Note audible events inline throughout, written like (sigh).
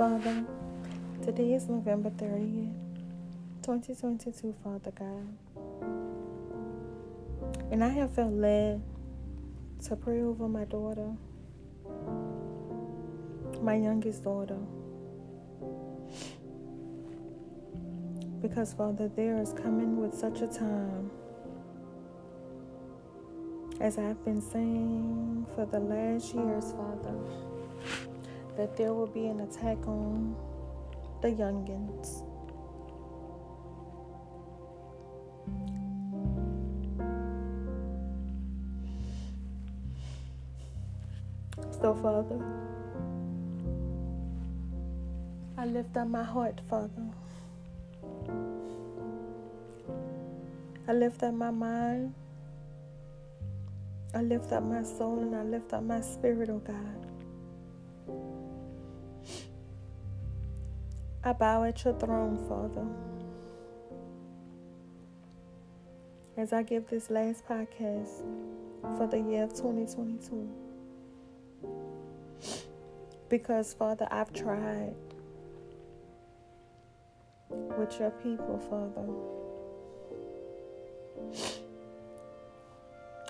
Father, today is November 30th, 2022, Father God. And I have felt led to pray over my daughter, my youngest daughter. Because, Father, there is coming with such a time, as I've been saying for the last years, Father, that there will be an attack on the youngins. So, Father, I lift up my heart, Father. I lift up my mind. I lift up my soul and I lift up my spirit, oh God. I bow at your throne, Father. As I give this last podcast for the year of 2022. Because, Father, I've tried with your people, Father.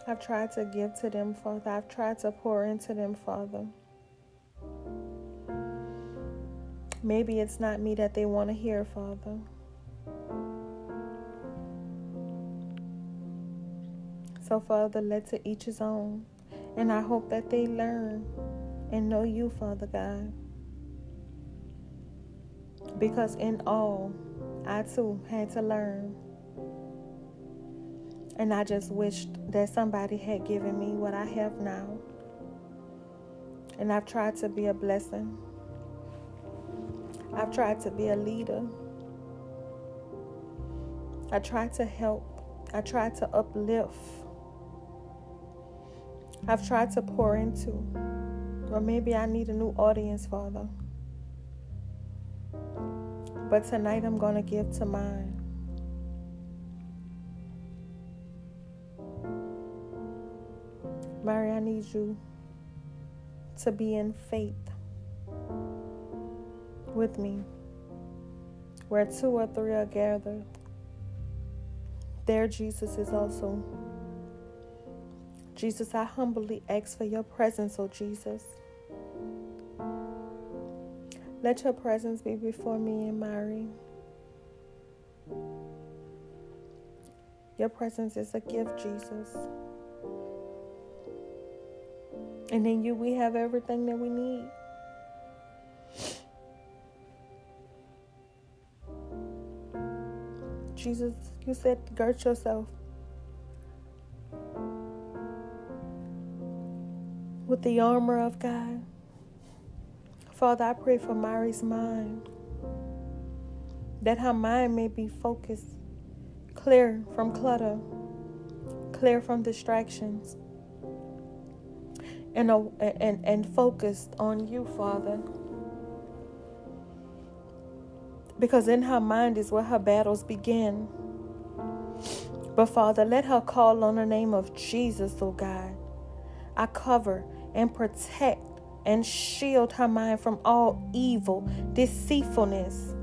I've tried to give to them, Father. I've tried to pour into them, Father. Maybe it's not me that they want to hear, Father. So, Father, let to each his own. And I hope that they learn and know you, Father God. Because in all, I too had to learn. And I just wished that somebody had given me what I have now. And I've tried to be a blessing. I've tried to be a leader. I tried to help. I tried to uplift. I've tried to pour into. Or maybe I need a new audience, Father. But tonight I'm going to give to mine. Mary, I need you to be in faith with me. Where two or three are gathered, there Jesus is also. Jesus, I humbly ask for your presence, oh Jesus. Let your presence be before me and Mary. Your presence is a gift, Jesus. And in you, we have everything that we need. Jesus, you said, gird yourself with the armor of God. Father, I pray for Mary's mind, that her mind may be focused, clear from clutter, clear from distractions, and, and, and focused on you, Father. Because in her mind is where her battles begin. But Father, let her call on the name of Jesus, oh God. I cover and protect and shield her mind from all evil, deceitfulness,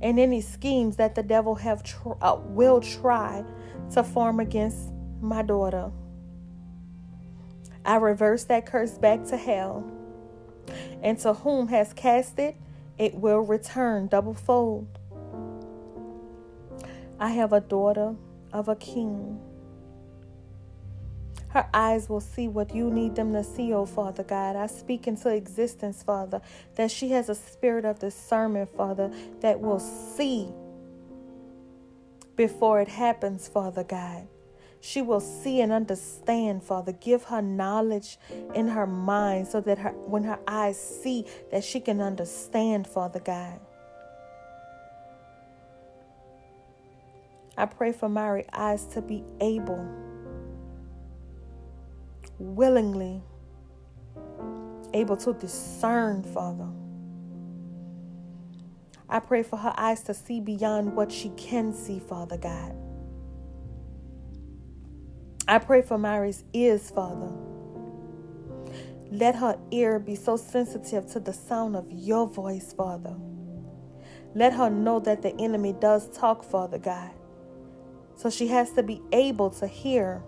and any schemes that the devil have tr- uh, will try to form against my daughter. I reverse that curse back to hell, and to whom has cast it, it will return double fold. I have a daughter of a king her eyes will see what you need them to see, oh Father God. I speak into existence, Father, that she has a spirit of discernment, Father, that will see before it happens, Father God. She will see and understand, Father. Give her knowledge in her mind so that her, when her eyes see, that she can understand, Father God. I pray for Mary eyes to be able willingly able to discern, Father. I pray for her eyes to see beyond what she can see, Father God. I pray for Mary's ears, Father, Let her ear be so sensitive to the sound of your voice, Father. Let her know that the enemy does talk, Father God. So she has to be able to hear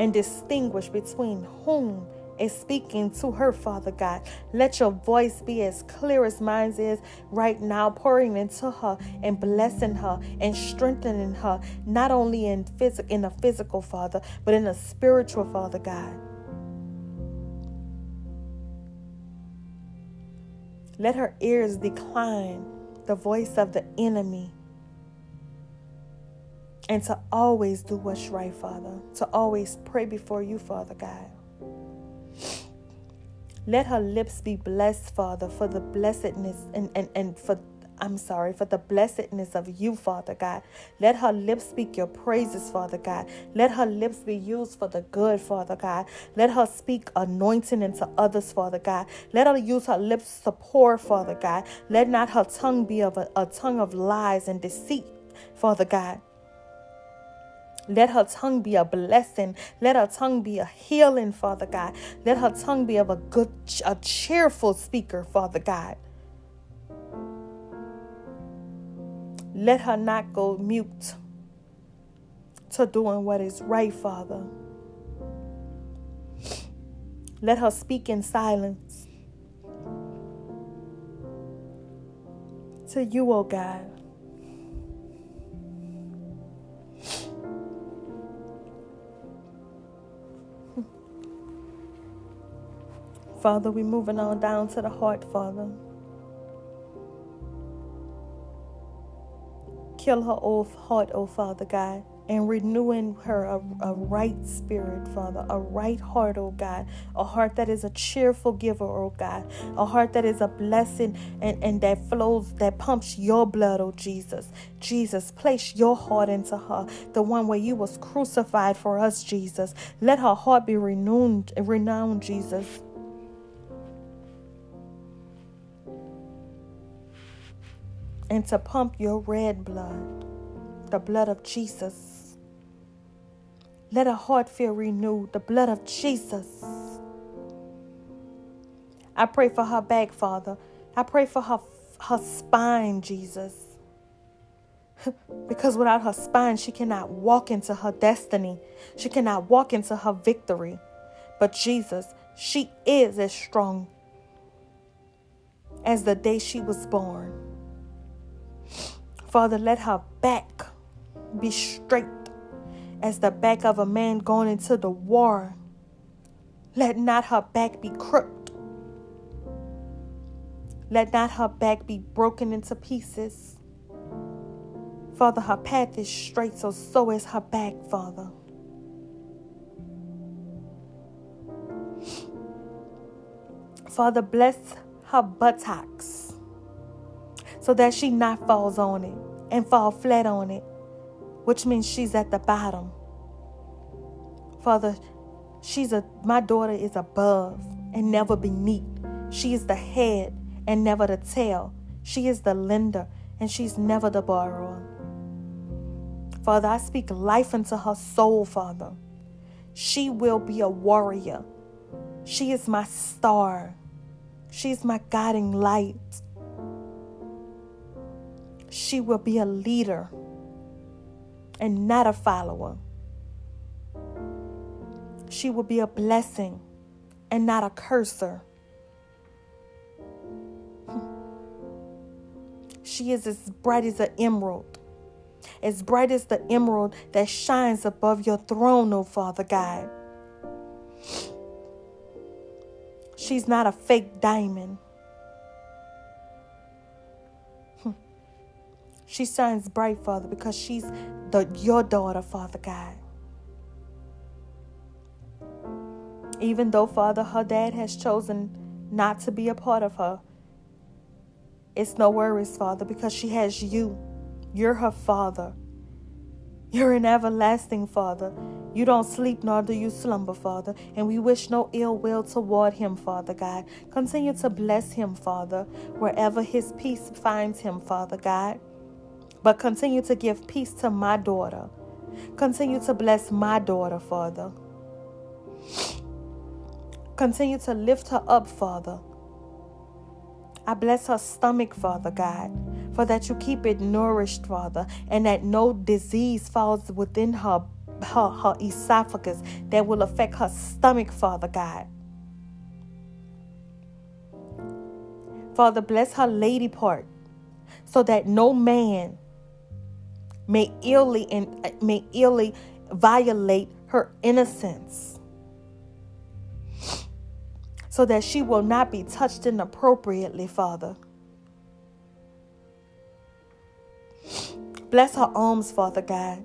and distinguish between whom is speaking to her, Father God. Let your voice be as clear as mine is right now, pouring into her and blessing her and strengthening her, not only in phys- in a physical, Father, but in a spiritual, Father God. Let her ears decline the voice of the enemy and to always do what's right, Father, to always pray before you, Father God. Let her lips be blessed, Father, for the blessedness and, and, and for I'm sorry, for the blessedness of you, Father God. Let her lips speak your praises, Father God. Let her lips be used for the good, Father God. Let her speak anointing into others, Father God. Let her use her lips to pour, Father God. Let not her tongue be of a, a tongue of lies and deceit, Father God. Let her tongue be a blessing. Let her tongue be a healing, Father God. Let her tongue be of a good, a cheerful speaker, Father God. Let her not go mute to doing what is right, Father. Let her speak in silence to you, O oh God. Father, we're moving on down to the heart, Father. Kill her old heart, oh Father God, and renewing her a, a right spirit, Father, a right heart, oh God, a heart that is a cheerful giver, oh God, a heart that is a blessing and, and that flows, that pumps your blood, oh Jesus. Jesus, place your heart into her, the one where you was crucified for us, Jesus. Let her heart be renewed, renowned, Jesus. And to pump your red blood, the blood of Jesus. Let her heart feel renewed, the blood of Jesus. I pray for her back, Father. I pray for her, her spine, Jesus. (laughs) because without her spine, she cannot walk into her destiny. She cannot walk into her victory. But Jesus, she is as strong as the day she was born. Father, let her back be straight as the back of a man going into the war. Let not her back be crooked. Let not her back be broken into pieces. Father, her path is straight, so so is her back, Father. Father, bless her buttocks so that she not falls on it and fall flat on it, which means she's at the bottom. Father, she's a my daughter is above and never beneath. She is the head and never the tail. She is the lender and she's never the borrower. Father, I speak life into her soul, Father. She will be a warrior. She is my star. She is my guiding light she will be a leader and not a follower. She will be a blessing and not a cursor. Hmm. She is as bright as an emerald, as bright as the emerald that shines above your throne, O Father God. She's not a fake diamond. She shines bright, Father, because she's the, your daughter, Father God. Even though, Father, her dad has chosen not to be a part of her, it's no worries, Father, because she has you. You're her Father. You're an everlasting Father. You don't sleep nor do you slumber, Father. And we wish no ill will toward him, Father God. Continue to bless him, Father, wherever his peace finds him, Father God. But continue to give peace to my daughter. Continue to bless my daughter, Father. Continue to lift her up, Father. I bless her stomach, Father God, for that you keep it nourished, Father, and that no disease falls within her, her, her esophagus that will affect her stomach, Father God. Father, bless her lady part so that no man may illy and may illy violate her innocence so that she will not be touched inappropriately, Father. Bless her arms, Father God,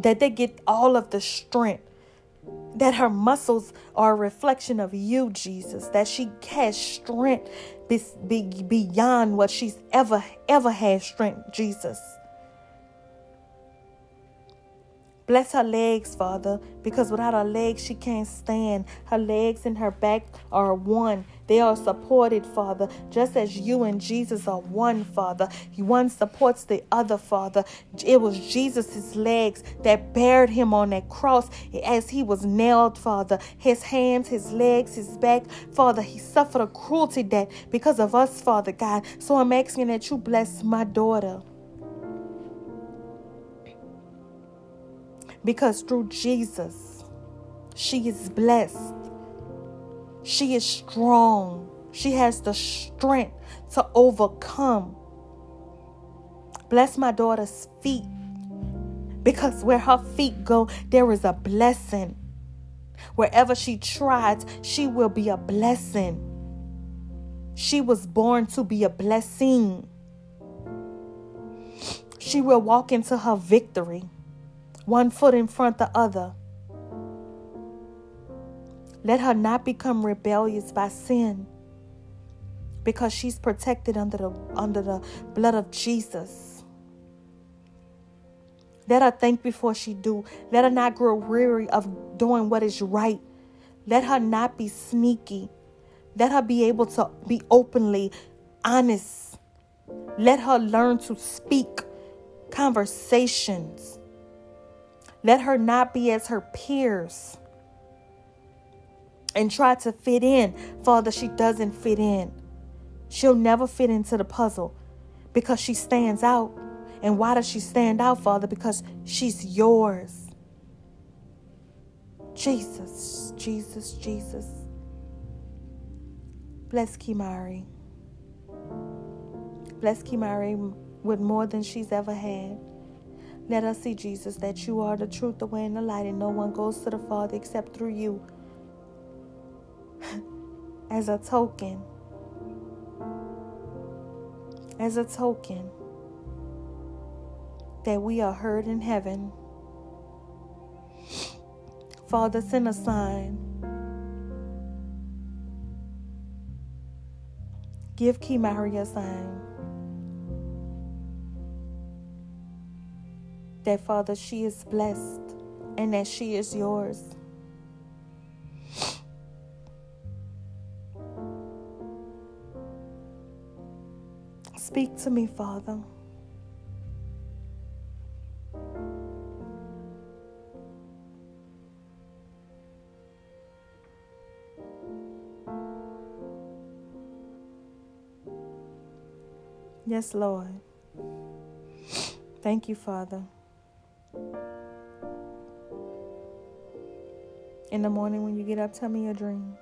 that they get all of the strength, that her muscles are a reflection of you, Jesus, that she has strength beyond what she's ever, ever had strength, Jesus. Bless her legs, Father, because without her legs, she can't stand. Her legs and her back are one. They are supported, Father, just as you and Jesus are one, Father. One supports the other, Father. It was Jesus' legs that bared him on that cross as he was nailed, Father. His hands, his legs, his back, Father, he suffered a cruelty death because of us, Father God. So I'm asking that you bless my daughter. Because through Jesus, she is blessed. She is strong. She has the strength to overcome. Bless my daughter's feet. Because where her feet go, there is a blessing. Wherever she tried, she will be a blessing. She was born to be a blessing. She will walk into her victory one foot in front of the other. Let her not become rebellious by sin because she's protected under the under the blood of Jesus. Let her think before she do. Let her not grow weary of doing what is right. Let her not be sneaky. Let her be able to be openly honest. Let her learn to speak conversations let her not be as her peers and try to fit in. Father, she doesn't fit in. She'll never fit into the puzzle because she stands out. And why does she stand out, Father? Because she's yours. Jesus, Jesus, Jesus. Bless Kimari. Bless Kimari with more than she's ever had. Let us see, Jesus, that you are the truth, the way, and the light, and no one goes to the Father except through you. (laughs) as a token, as a token that we are heard in heaven. Father, send a sign. Give Kimari a sign. That, Father, she is blessed and that she is yours. Speak to me, Father. Yes, Lord. Thank you, Father. In the morning when you get up, tell me your dream.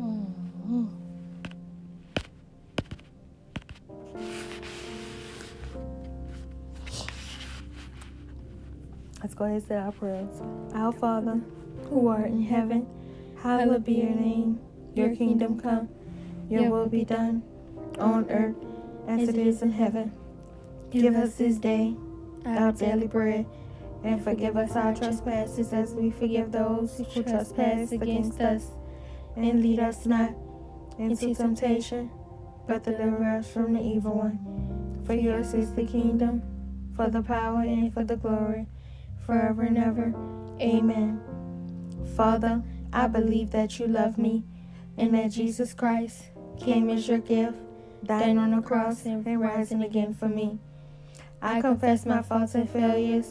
Mm-hmm. Let's go ahead and say our prayers. Our Father, who art in heaven, hallowed be your name. Your kingdom come, your will be done, on earth as it is in heaven. Give us this day our daily bread, and forgive us our trespasses as we forgive those who trespass against us. And lead us not into temptation, but deliver us from the evil one. For yours is the kingdom, for the power, and for the glory, forever and ever. Amen. Father, I believe that you love me and that Jesus Christ came as your gift, dying on the cross and rising again for me. I confess my faults and failures,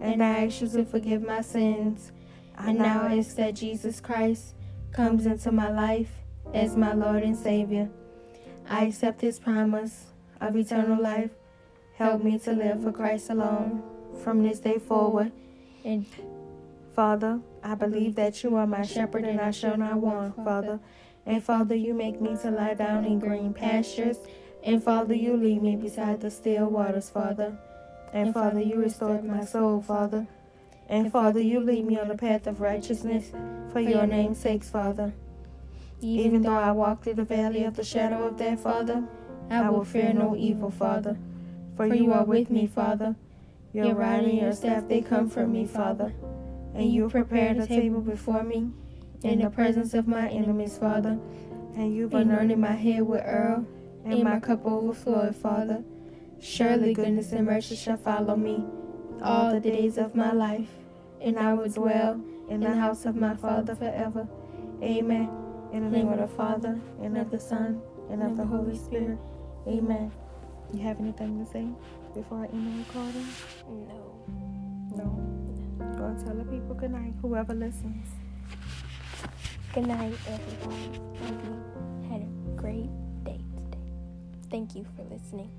and I ask you to forgive my sins. I now ask that Jesus Christ comes into my life as my Lord and Savior. I accept his promise of eternal life. Help me to live for Christ alone from this day forward. And Father, I believe that you are my shepherd and I shall not want, Father. And Father, you make me to lie down in green pastures. And Father, you lead me beside the still waters, Father. And Father, you restore my soul, Father. And Father, you lead me on the path of righteousness for your name's sake, Father. Even though I walk through the valley of the shadow of death, Father, I will fear no evil, Father. For you are with me, Father. Your rod and your staff, they comfort me, Father. And you prepared a table before me in the presence of my enemies, Father. And you've anointed my head with oil, and my cup overflowed, Father. Surely goodness and mercy shall follow me all the days of my life, and I will dwell in the house of my Father forever. Amen. In the name of the Father, and of the Son, and of the Holy Spirit. Amen. You have anything to say before I end the recording? No. No. Go and tell the people good night, whoever listens. Good night, everyone. Hope you had a great day today. Thank you for listening.